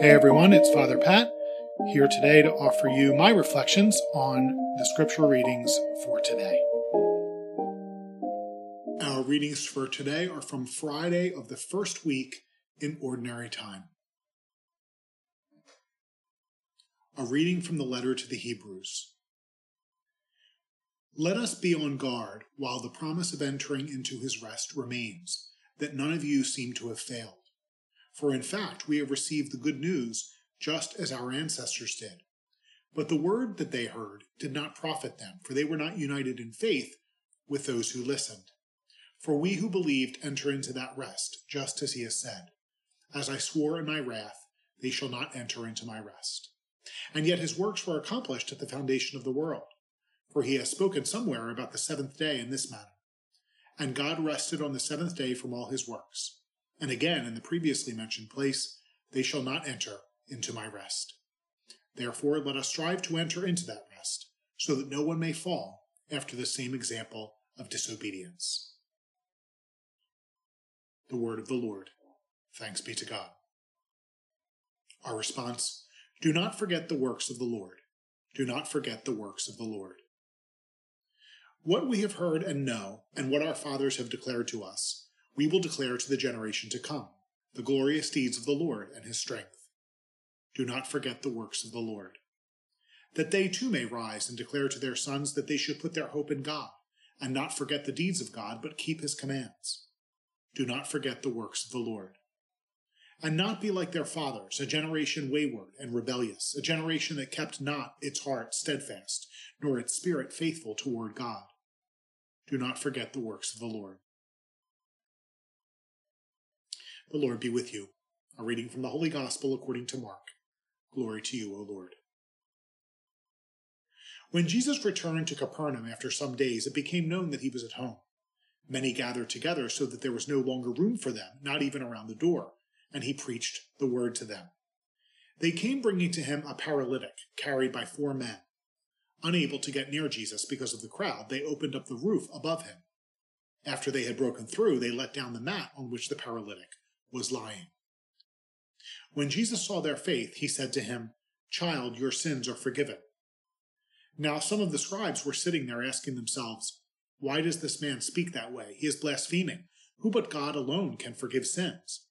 Hey everyone, it's Father Pat here today to offer you my reflections on the scripture readings for today. Our readings for today are from Friday of the first week in Ordinary Time. A reading from the letter to the Hebrews. Let us be on guard while the promise of entering into his rest remains, that none of you seem to have failed. For in fact, we have received the good news just as our ancestors did. But the word that they heard did not profit them, for they were not united in faith with those who listened. For we who believed enter into that rest, just as he has said, As I swore in my wrath, they shall not enter into my rest. And yet his works were accomplished at the foundation of the world. For he has spoken somewhere about the seventh day in this manner. And God rested on the seventh day from all his works. And again, in the previously mentioned place, they shall not enter into my rest. Therefore, let us strive to enter into that rest, so that no one may fall after the same example of disobedience. The word of the Lord. Thanks be to God. Our response Do not forget the works of the Lord. Do not forget the works of the Lord. What we have heard and know, and what our fathers have declared to us, we will declare to the generation to come the glorious deeds of the Lord and his strength. Do not forget the works of the Lord. That they too may rise and declare to their sons that they should put their hope in God, and not forget the deeds of God, but keep his commands. Do not forget the works of the Lord. And not be like their fathers, a generation wayward and rebellious, a generation that kept not its heart steadfast, nor its spirit faithful toward God. Do not forget the works of the Lord. The Lord be with you. A reading from the Holy Gospel according to Mark. Glory to you, O Lord. When Jesus returned to Capernaum after some days, it became known that he was at home. Many gathered together so that there was no longer room for them, not even around the door, and he preached the word to them. They came bringing to him a paralytic carried by four men. Unable to get near Jesus because of the crowd, they opened up the roof above him. After they had broken through, they let down the mat on which the paralytic was lying. When Jesus saw their faith, he said to him, Child, your sins are forgiven. Now some of the scribes were sitting there asking themselves, Why does this man speak that way? He is blaspheming. Who but God alone can forgive sins?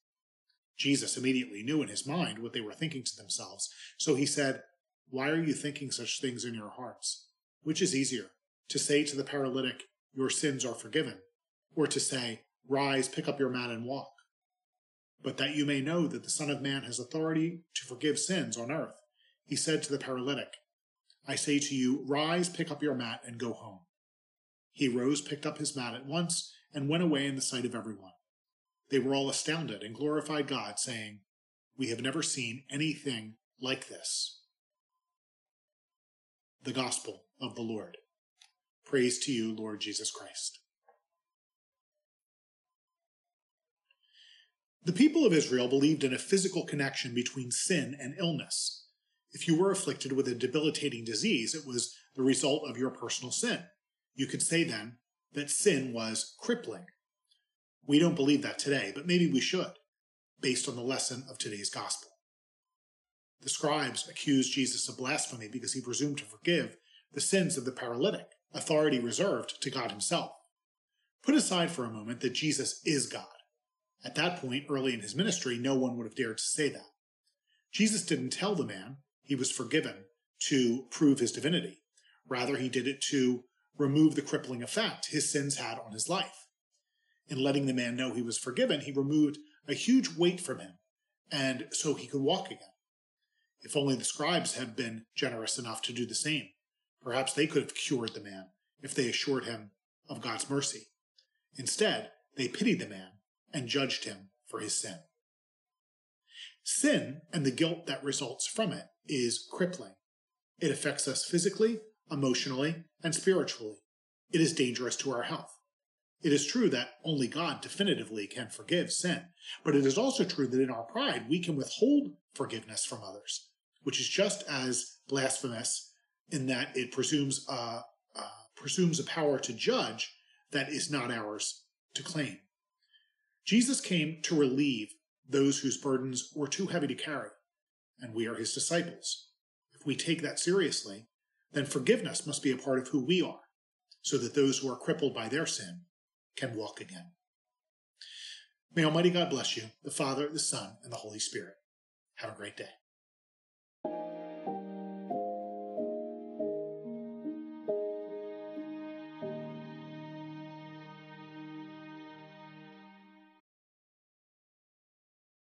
Jesus immediately knew in his mind what they were thinking to themselves, so he said, Why are you thinking such things in your hearts? Which is easier, to say to the paralytic, Your sins are forgiven, or to say, Rise, pick up your mat and walk? But that you may know that the Son of Man has authority to forgive sins on earth. He said to the paralytic, I say to you, rise, pick up your mat, and go home. He rose, picked up his mat at once, and went away in the sight of everyone. They were all astounded and glorified God, saying, We have never seen anything like this. The Gospel of the Lord. Praise to you, Lord Jesus Christ. The people of Israel believed in a physical connection between sin and illness. If you were afflicted with a debilitating disease, it was the result of your personal sin. You could say then that sin was crippling. We don't believe that today, but maybe we should, based on the lesson of today's gospel. The scribes accused Jesus of blasphemy because he presumed to forgive the sins of the paralytic, authority reserved to God himself. Put aside for a moment that Jesus is God. At that point, early in his ministry, no one would have dared to say that. Jesus didn't tell the man he was forgiven to prove his divinity. Rather, he did it to remove the crippling effect his sins had on his life. In letting the man know he was forgiven, he removed a huge weight from him, and so he could walk again. If only the scribes had been generous enough to do the same. Perhaps they could have cured the man if they assured him of God's mercy. Instead, they pitied the man and judged him for his sin. Sin and the guilt that results from it is crippling. It affects us physically, emotionally, and spiritually. It is dangerous to our health. It is true that only God definitively can forgive sin, but it is also true that in our pride we can withhold forgiveness from others, which is just as blasphemous in that it presumes a, uh, presumes a power to judge that is not ours to claim. Jesus came to relieve those whose burdens were too heavy to carry. and we are his disciples. If we take that seriously, then forgiveness must be a part of who we are, so that those who are crippled by their sin can walk again. May Almighty God bless you, the Father, the Son, and the Holy Spirit. Have a great day.